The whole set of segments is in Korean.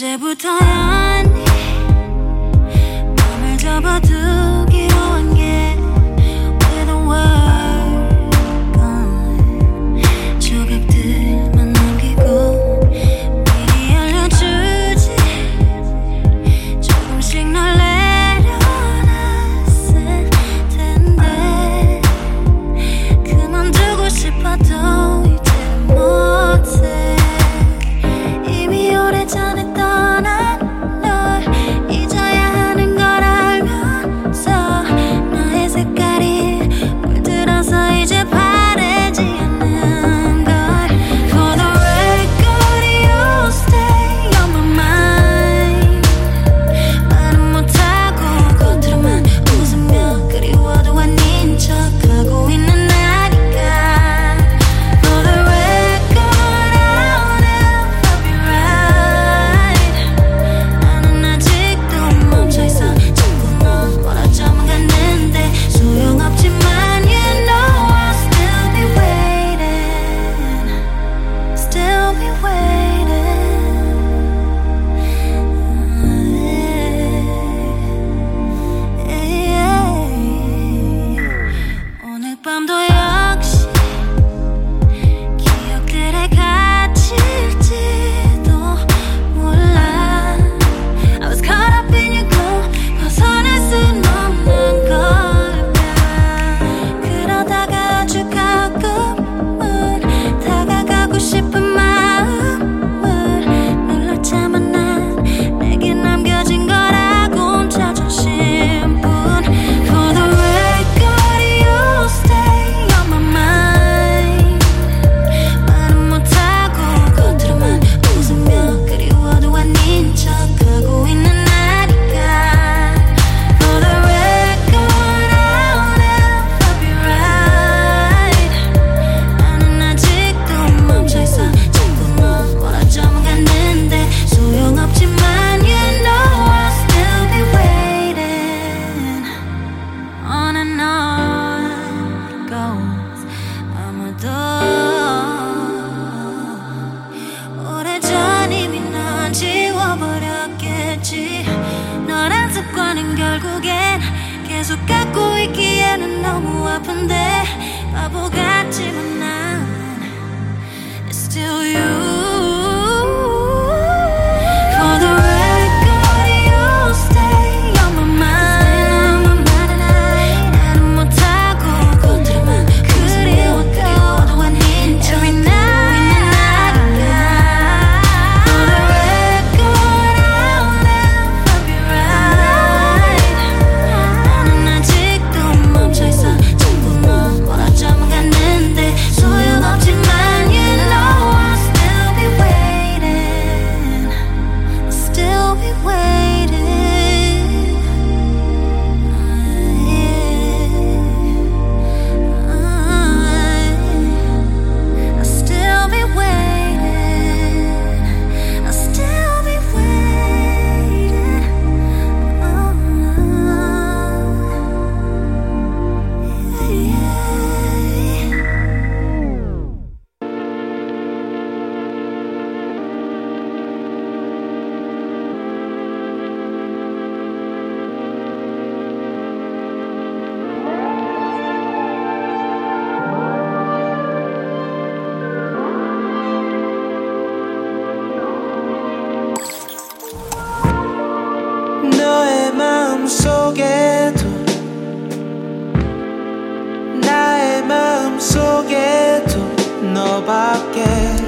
언제부터야 너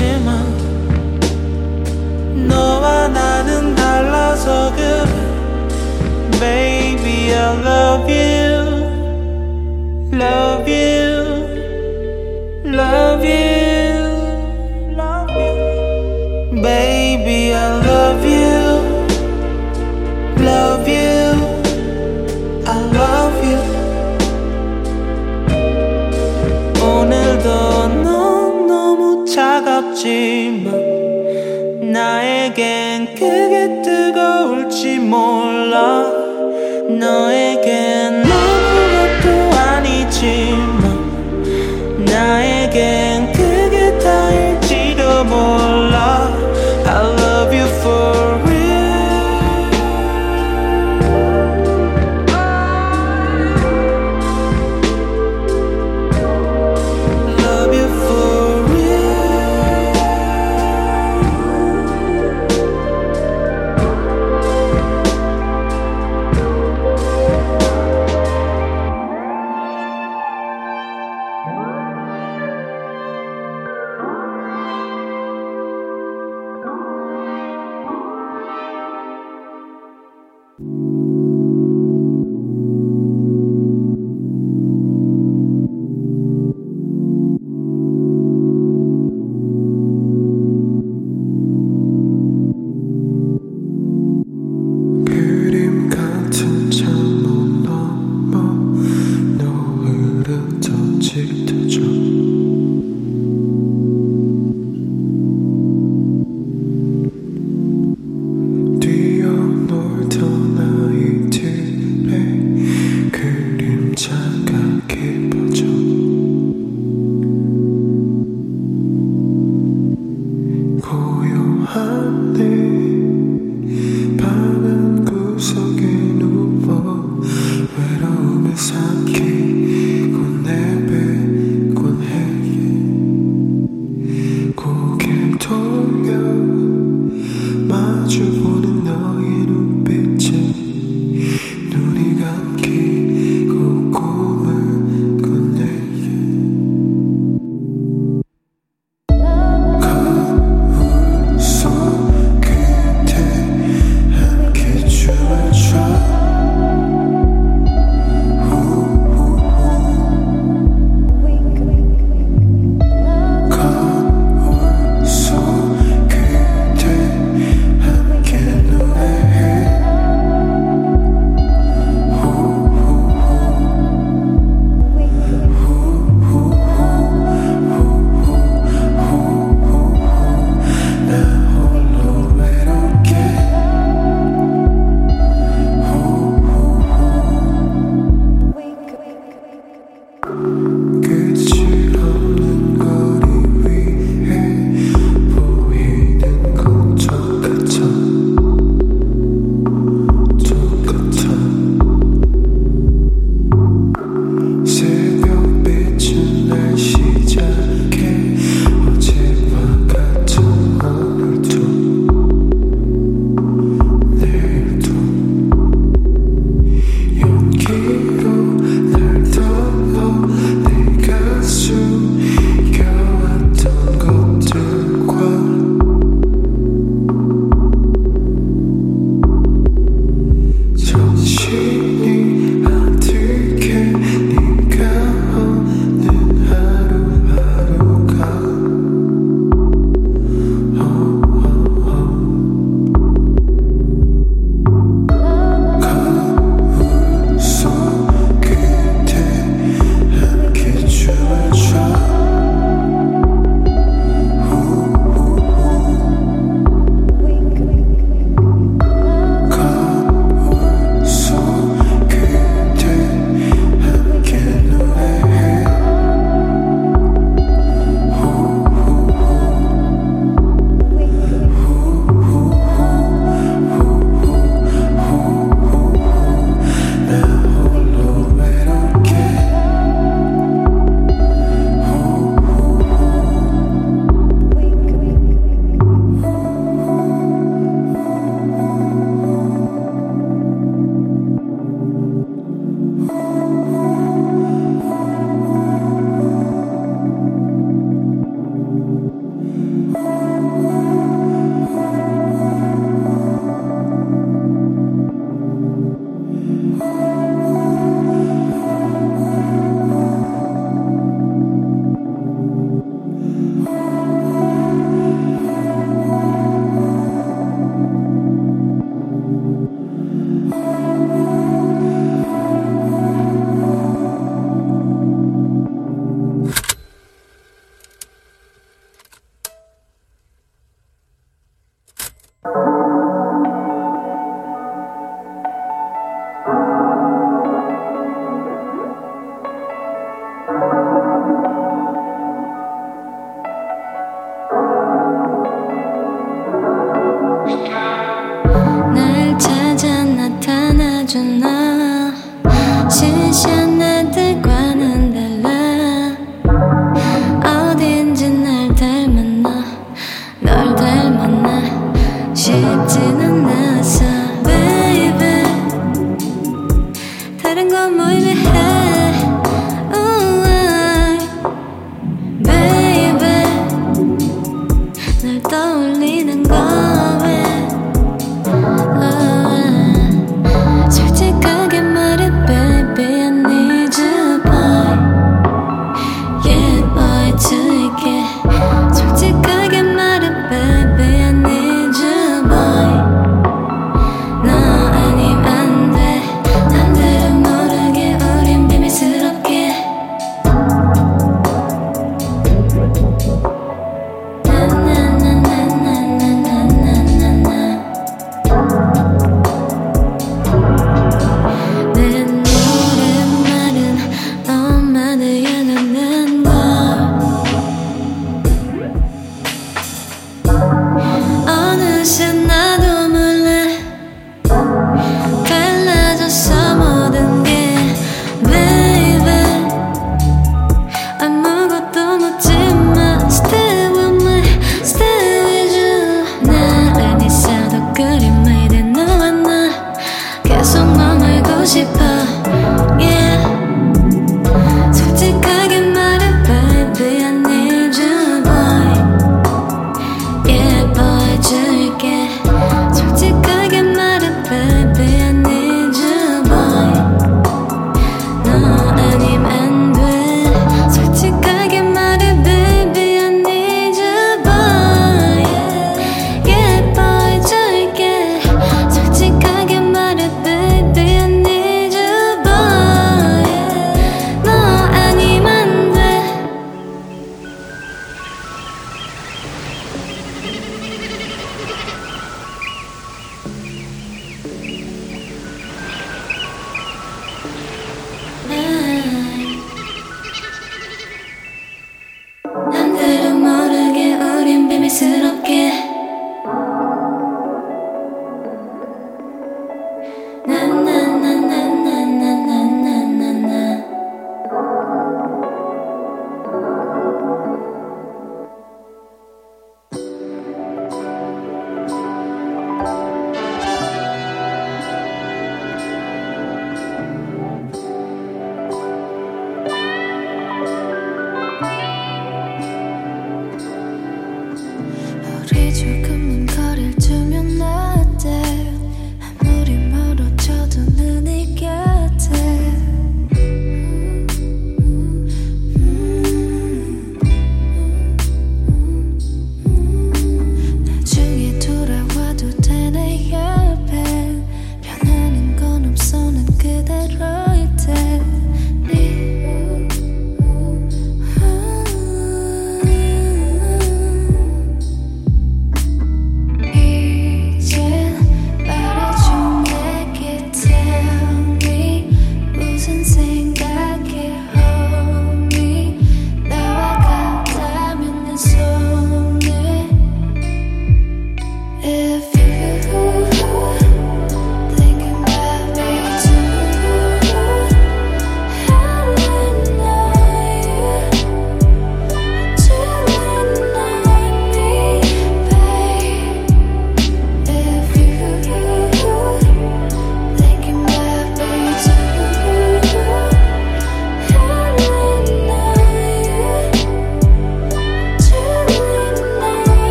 했지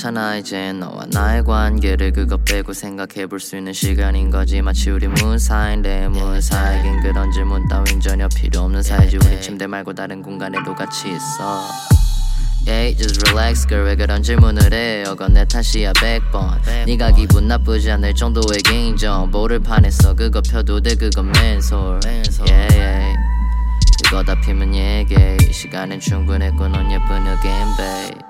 괜찮잖아 이제 너와 나의 관계를 그거 빼고 생각해볼 수 있는 시간인 거지. 마치 우리 무사인데 무사이긴 그런 질문 따윈 전혀 필요 없는 사이지. 우리 침대 말고 다른 공간에도 같이 있어. Yeah, just relax girl 왜 그런 질문을 해 어건 내 탓이야 100번. 네가 기분 나쁘지 않을 정도의 개인 정보를 파냈어 그거 펴도 돼 그건 맨솔. Yeah, yeah. 그거 다 피면 얘기해. 이 시간은 충분했고 넌 예쁜 again babe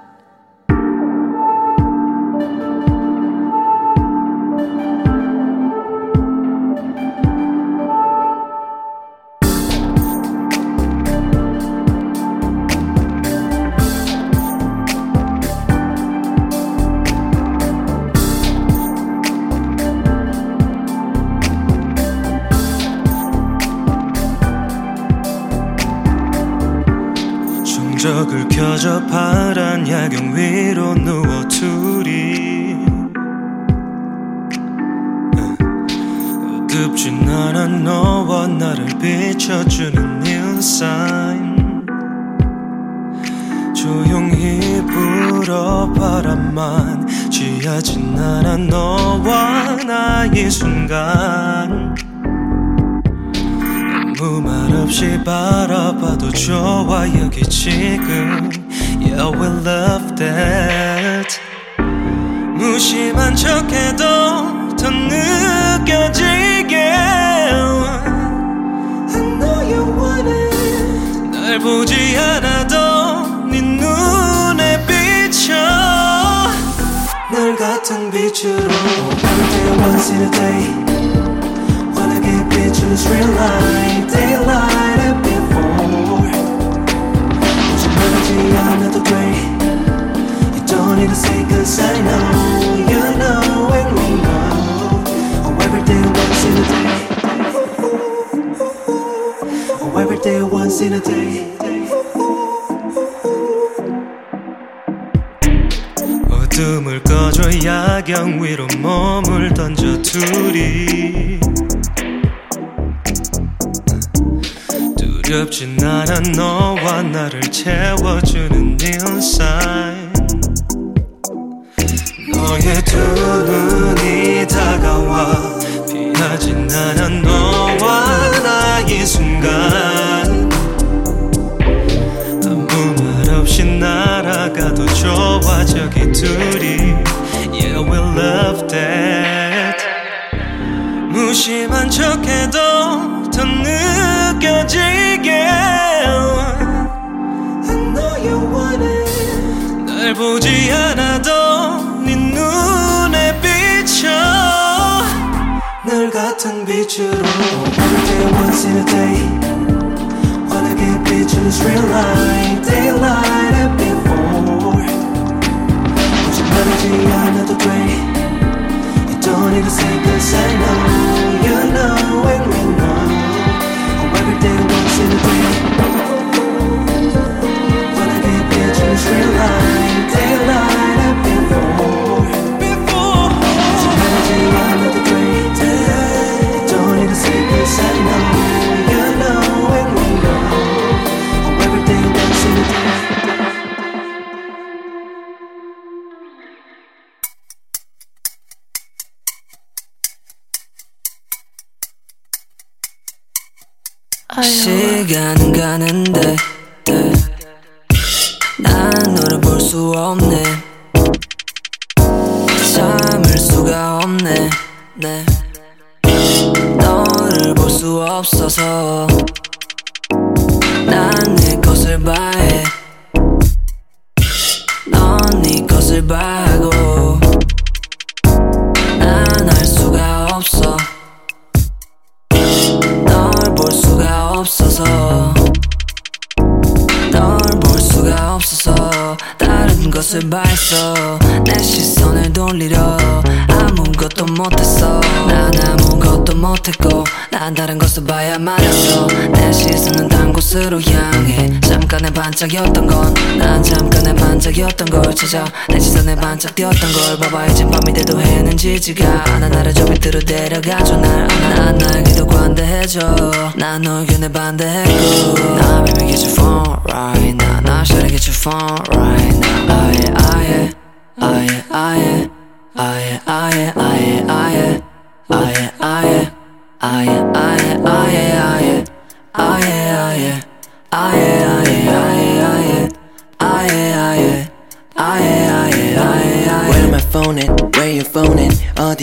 적을 켜져 파란 야경 위로 누워 둘이. 어둡진 않아 너와 나를 비춰주는 인사인 조용히 불어 바람만 취하진 않아 너와 나의 순간 말 없이 바라봐도 좋아 여기 지금 Yeah we love that 무심한 척해도 더 느껴지게 I know you want it 날 보지 않아도 네 눈에 비쳐 널 같은 빛으로 One day once in a day ministry light, daylight and before. 요즘 멀지 않아도 돼. You don't need to say cause I know, you know and we know. Oh, every day once in a day. Oh, every day once in a day. 어둠을 꺼줘 야경 위로 몸을 던져 둘이 두렵진 않아 너와 나를 채워주는 sign. 너의 두 눈이 다가와 피하진 않아 너와 나의 순간. 아무 말 없이 날아가도 좋아 저기 둘이. Yeah we love that. 무심한 척해도 더 느껴지게 want it 날 보지 않아도 네 눈에 비쳐 늘 같은 빛으로 Every day once in a day get pictures real life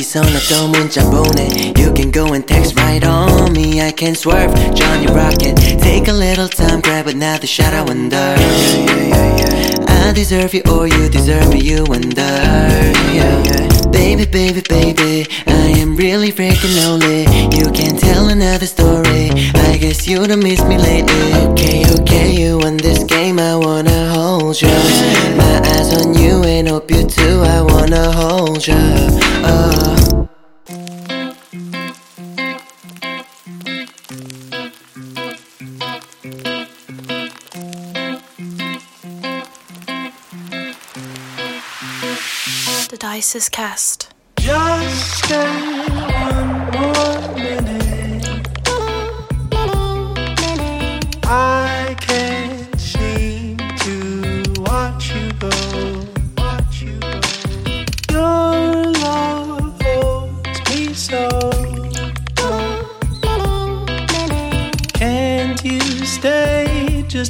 어디서나 또 문자 보내 You can go and text right on me I can swerve Johnny Rocket Take a little time grab another shot I wonder I deserve you or you deserve me you wonder yeah. Baby baby baby I am really freaking lonely You can tell another story I guess you don't miss me lately Okay okay you won this game I wanna hold you My eyes on you and hope you too I wanna hold you oh. The dice is cast. Just stay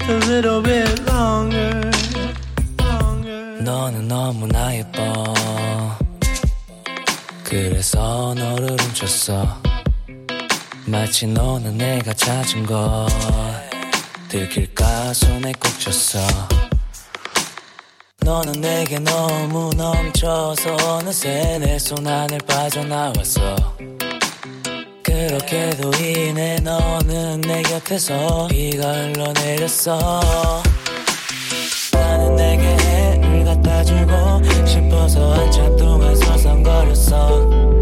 a little bit longer? Longer. 너는 너무나 예뻐 그래서 너를 훔쳤어 마치 너는 내가 찾은 것 들킬까 손에 꼭 쥐었어 너는 내게 너무 넘쳐서 어느새 내 손 안을 빠져나왔어 그렇게도 인해 너는 내 곁에서 비가 흘러내렸어. 나는 내게 해를 갖다 주고 싶어서 한참 동안 서성거렸어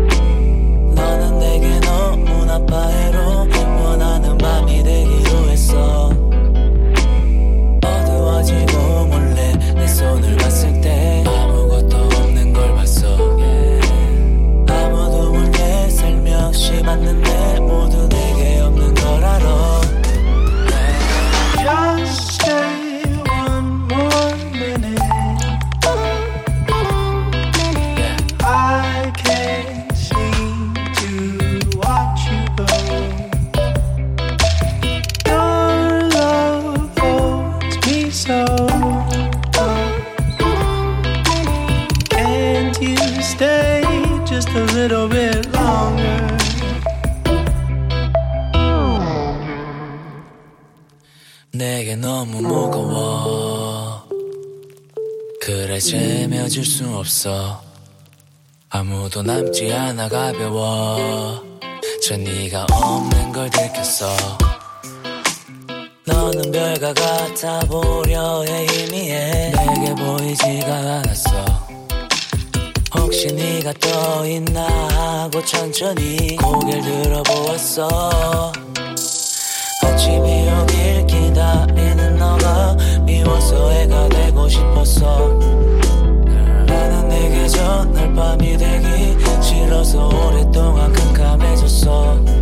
있어. 아무도 남지 않아 가벼워. 전 네가 없는 걸 들켰어. 너는 별과 같아 보려 해 의미해 내게 보이지가 않았어. 혹시 네가 떠 있나 하고 천천히 고개를 들어보았어. 아침이 오길 기다리는 너가 미워서 애가 되고 싶었어. 내게 전날 밤이 되기 싫어서 오랫동안 캄캄해졌어.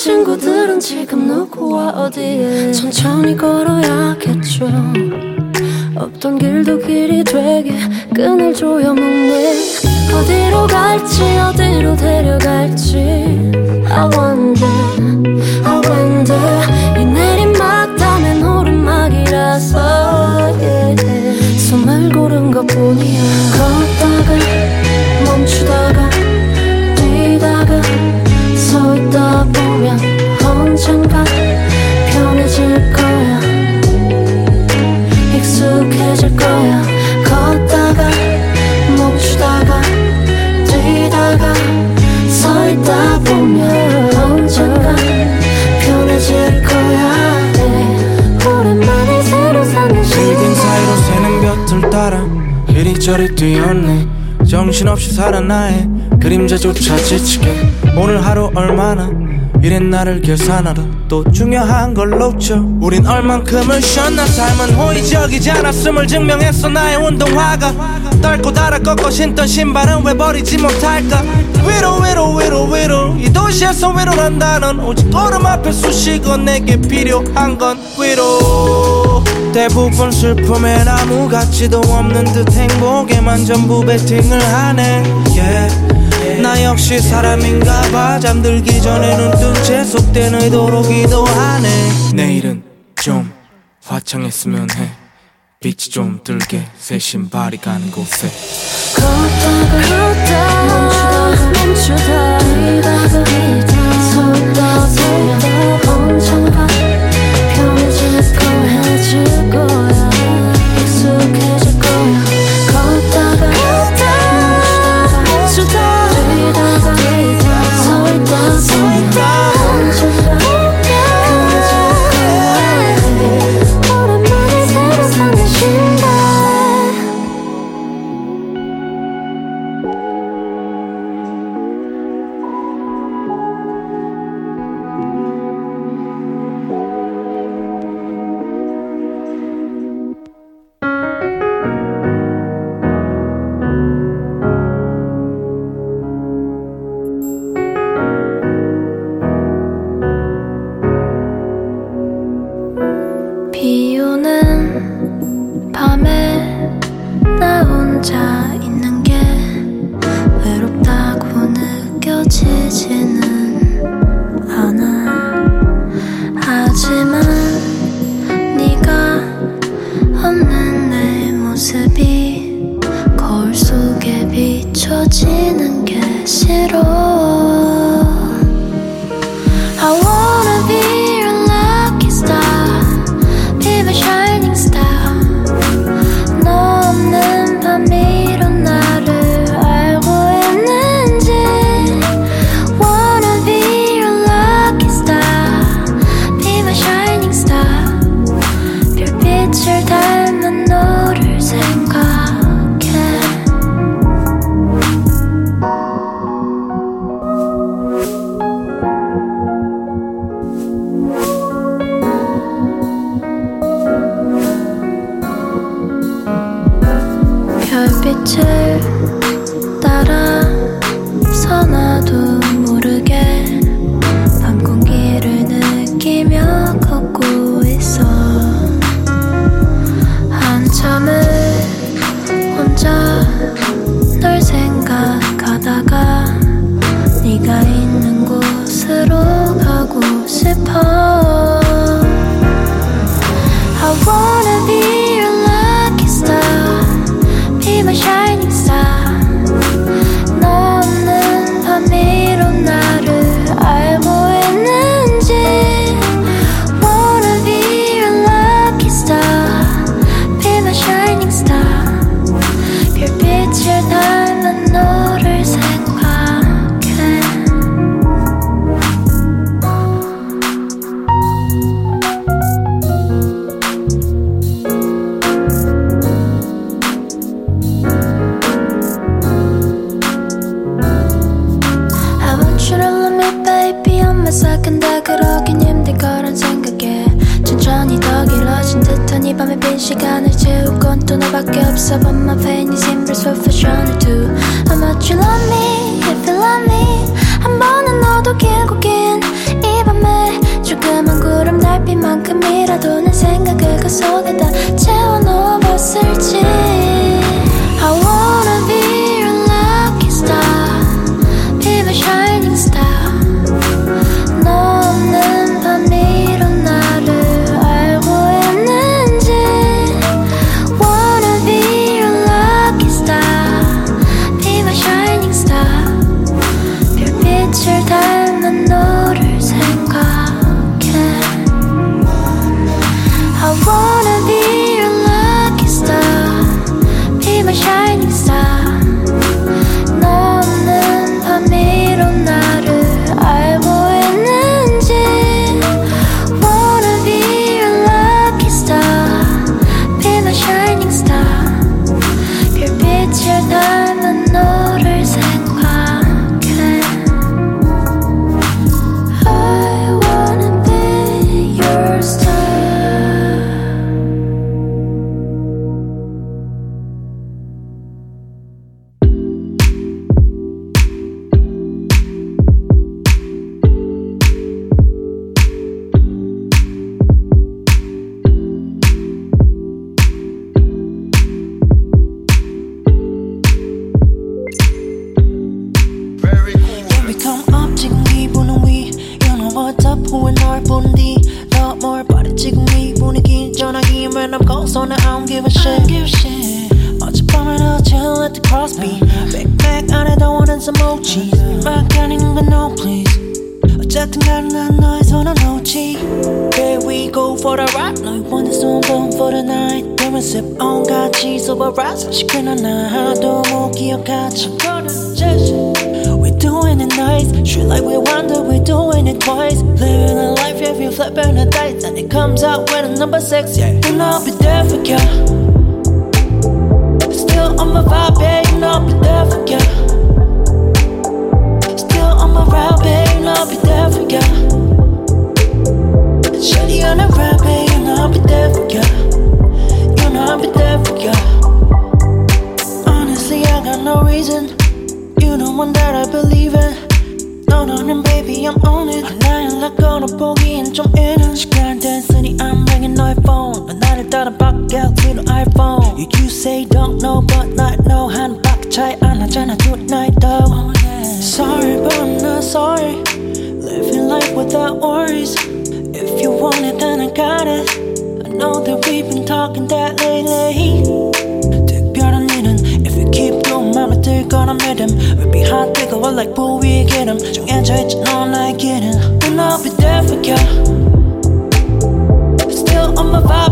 친구들은 지금 누구와 어디에 천천히 걸어야겠죠. 없던 길도 길이 되게 끈을 조여먹네 어디로 갈지 어디로 데려갈지. I wonder I wonder. 이 내리막담엔 오르막이라서 yeah. 숨을 고른 것 뿐이야. 걷다가 언젠가 편해질 거야. 익숙해질 거야. 걷다가 멈추다가 뛰다가 서 있다 보면 언젠가 편해질 거야. yeah. 오랜만에 새로 사는 빌딩 사이로 새는 볕을 따라 이리저리 뛰었네. 정신없이 살아 나의 그림자조차 지치게. 오늘 하루 얼마나 이랬 나를 계산하러 또 중요한 걸 놓쳐. 우린 얼만큼을 쉬었나 삶은 호의적이지 않았음을 증명했어. 나의 운동화가 떨고 달아 꺾어 신던 신발은 왜 버리지 못할까? 위로 위로 위로 위로. 이 도시에서 위로란다는 오직 걸음 앞에 수식어 내게 필요한 건 위로. 대부분 슬픔엔 아무 가치도 없는 듯 행복에만 전부 베팅을 하네. Yeah. 나 역시 사람인가 봐. 잠들기 전에 눈뜬 채 속된 의도로 기도하네. 내일은 좀 화창했으면 해. 빛이 좀 들게 새 신발이 가는 곳에. 걷다가 걷다가 멈추다 뛰다가 뛰다 서 있다 보면 언젠가 편해질 거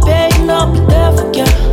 on my vibe babe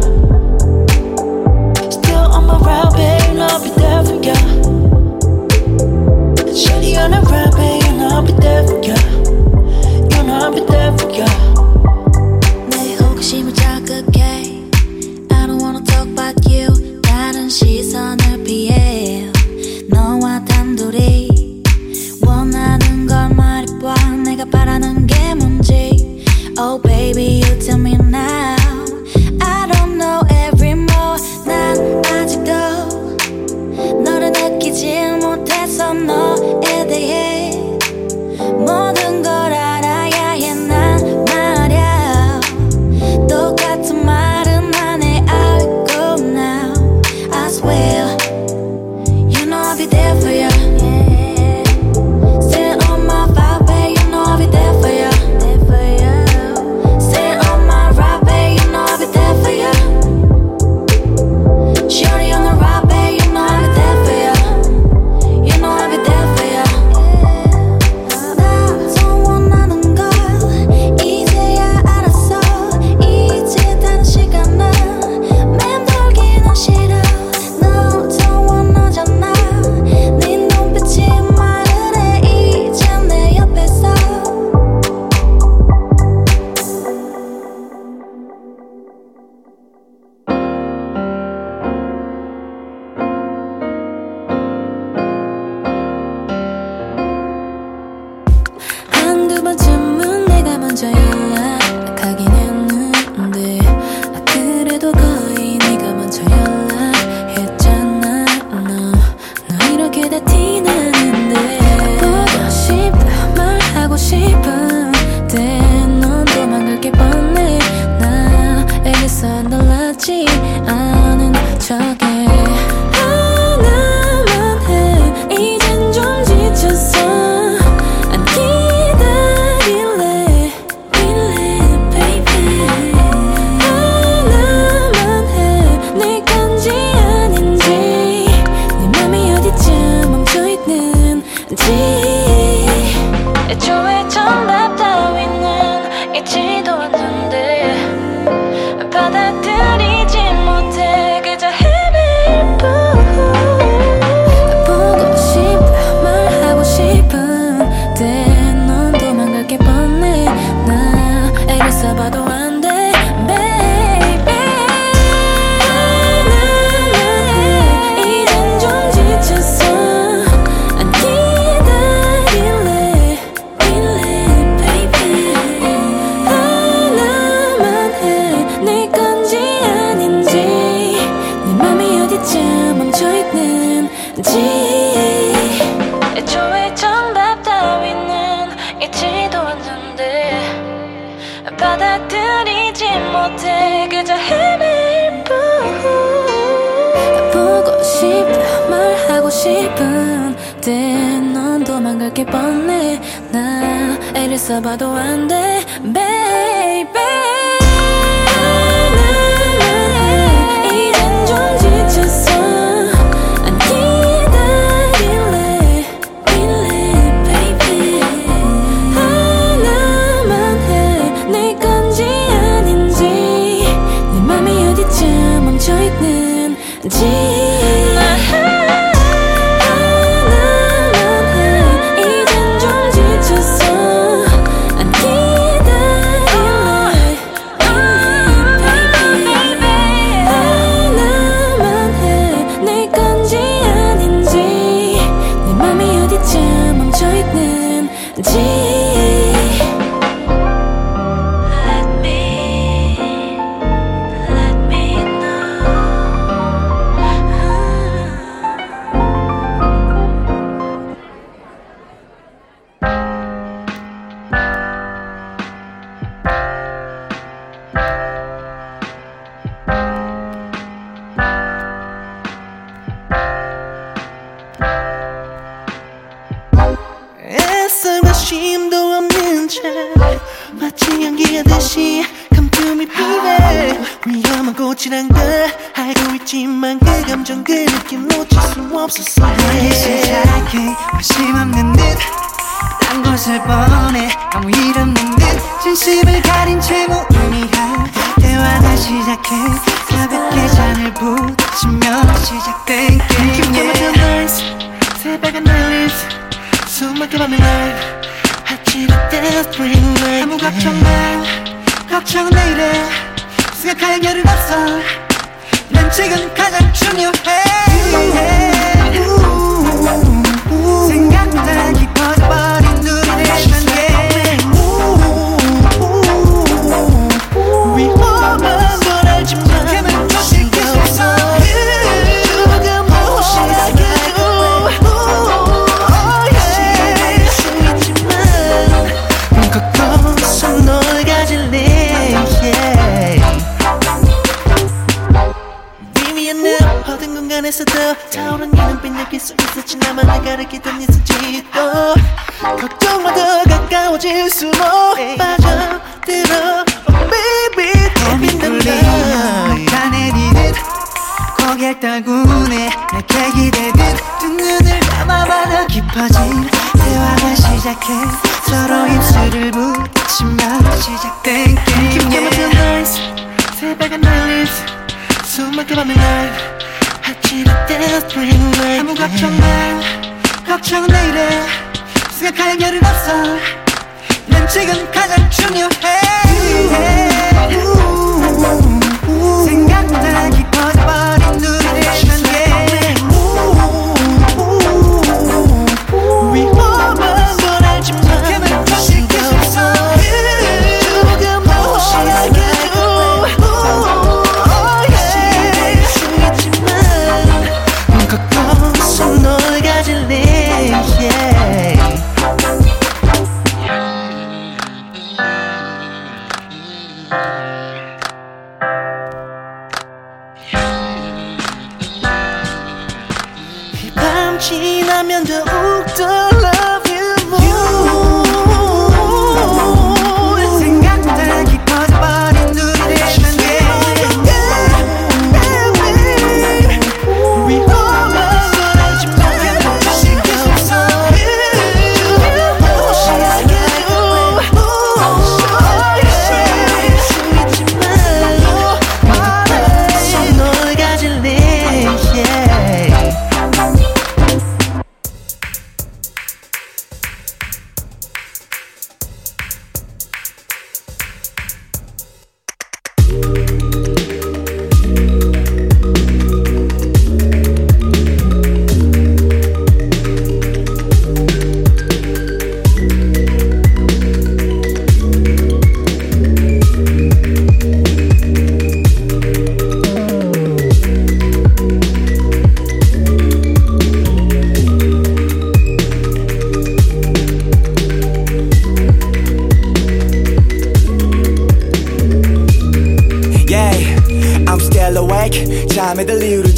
기대듯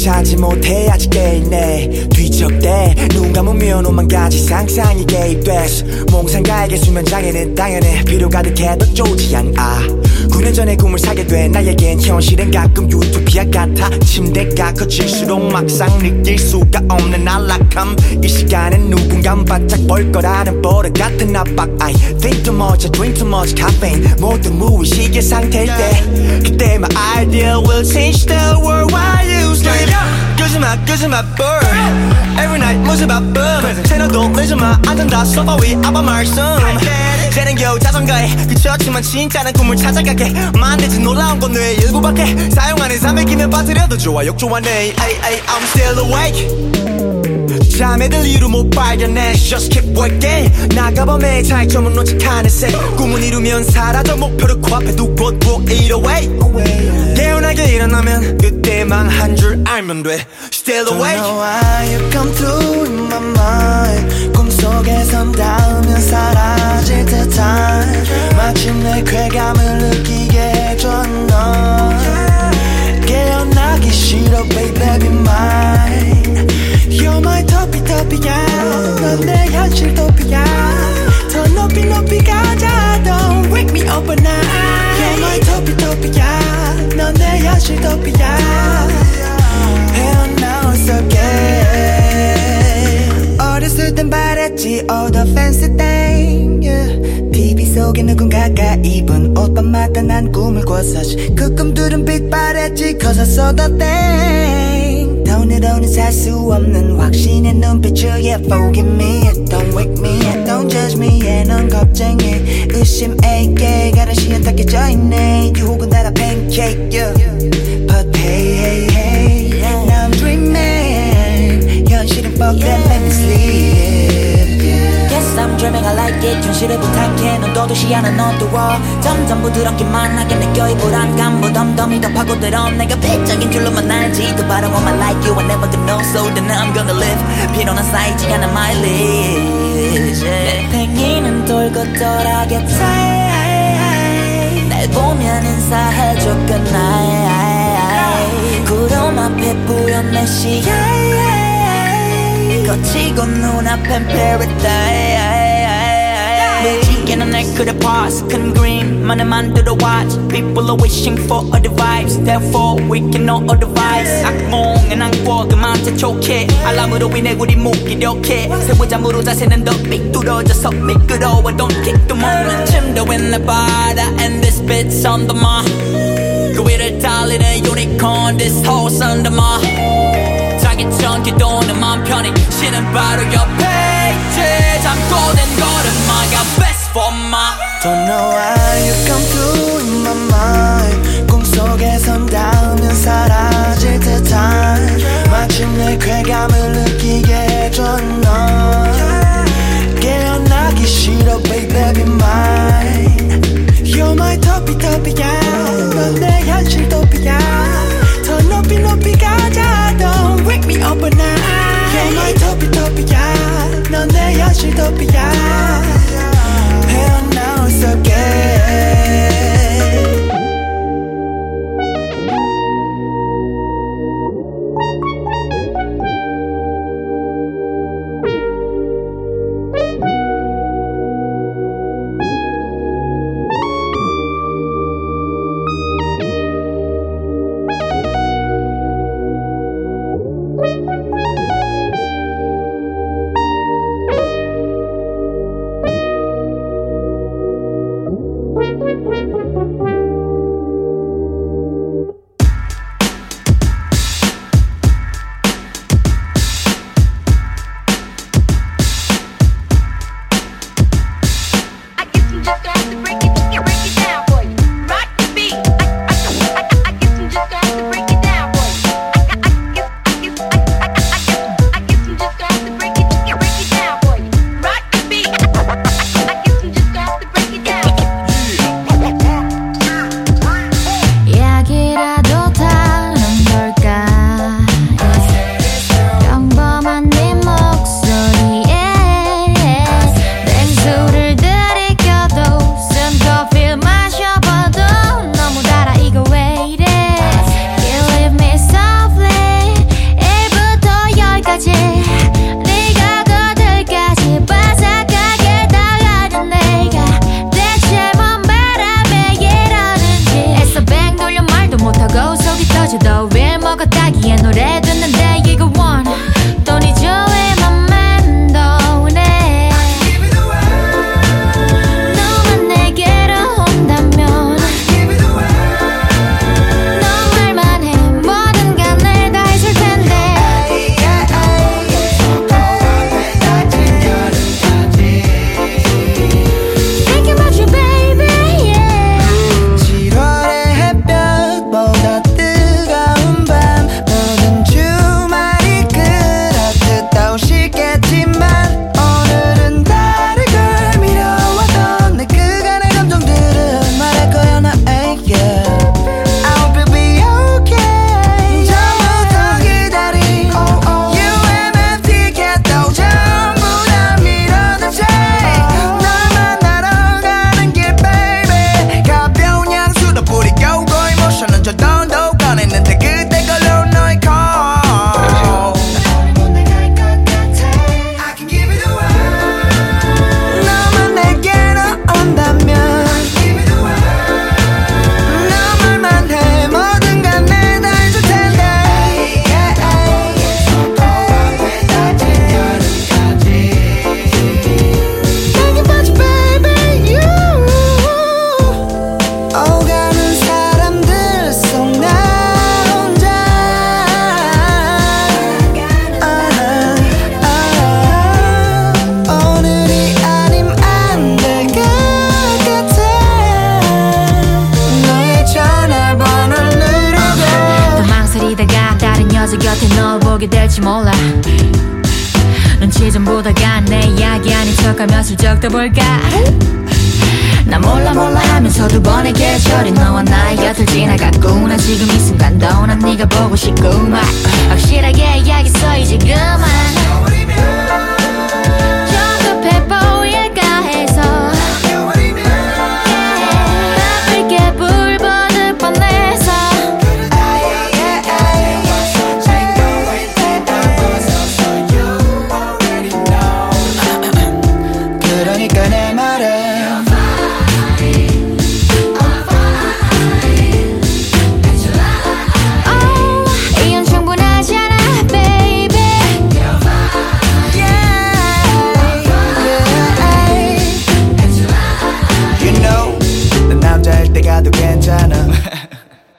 찾지 못해 아직 깨있네. 뒤척대 눈 감으면 오만 가지 상상이 개입됐어. 몽상가에게 수면장애는 당연해. 필요 가득해도 좋지 않아 9년 전에 꿈을 사게 된 나에겐 현실은 가끔 유토피아 같아. 침대가 커질수록 막상 느낄 수가 없는 안락함. 이 시간엔 누군가 바짝 벌 거라는 버릇 같은 압박. I think too much, I drink too much caffeine. 모두 무의식의 상태일 때 그때 my idea will change the world. While you sleep 끄지 마 끄지 마 burn. Every night 모습 바쁨? 채널도 늦으마. 앉은다 소파 위 아빠 말씀 쟤는 겨우 자전거에 그쳤지만 진짜는 꿈을 찾아가게. 만들지 놀라운 건 뇌의 일부밖에. 사용하는 300이면 빠뜨려도 좋아. 욕조하네 ay, ay, I'm still awake. 잠에 들 이유 못 발견해. Just keep working. 매일 차이점은 않은 새 꿈은 이루면 사라져. 목표를 코앞에 두고 will away 개운하게 일어나면 그때 망한 줄 알면 돼. Still awake. Don't know why you come through in my mind. 꿈 속에선 닿으면 사라질 듯한 마침내 쾌감을 느끼게 해줘 너 깨어나기 싫어 baby be mine You're my topi topi야. 넌내 현실 도피야. 더 높이 높이 가자. Don't wake me up at night. You're my topi topi야. 넌내 현실 도피야. 헤어나올 수 없게 땐 바랬지 all the fancy thing yeah. TV 속에 누군가가 입은 옷밤마다 난 꿈을 꿨었지 그 꿈들은 빛 바랬지 cause I saw the thing 돈으로는 살 수 없는 확신의 눈빛을 yeah forgive me yeah, don't wake me yeah, don't judge me yeah 넌 겁쟁이 의심 에게 가라시에 다 깨져 있네 유혹은 달아 pancake yeah. Dreaming I like it 현실을 부탁해. 넌 도도시 않은 어두워 점점 부드럽기만 하게 느껴. 이 불안감부 덤덤이 더 파고들어 내가 배적인 줄로만 알지. 더 바라고 my like you I never could know. So then I'm gonna live. 필요는 쌓이지 않은 mileage 내 팽이는 돌고 돌아겠지. 날 보면 인사해줘 끝나이 구름 앞에 뿌연 내 시야 거치고 눈앞엔 paradise 무지개는 날 그려 pass 큰 그림만을 만들어 watch People are wishing for other vibes Therefore we can know other vibes 악몽은 안꿔 그만 재촉해 알람으로 인해 우리 무기력해 세부잠으로 자세는 더 삐뚤어져서 미끄러워 Don't kick the moment 침도 있는 바다 And this bit's on the mark 그 위를 달리는 유니콘 This horse under my 자기 전 기도는 맘 편히 쉬는 바로 옆에 있지 잠꼬된 걸음마가 best for my Don't know why you come through in my mind 꿈속에선 닿으면 사라질 듯한 마침내 쾌감을 느끼게 해줘 너 깨어나기 싫어 baby be mine You're my topi topi야 넌내 현실 도피야 더 높이 높이 가자 Don't wake me up at night You're my topi topi야 넌내 현실 도피야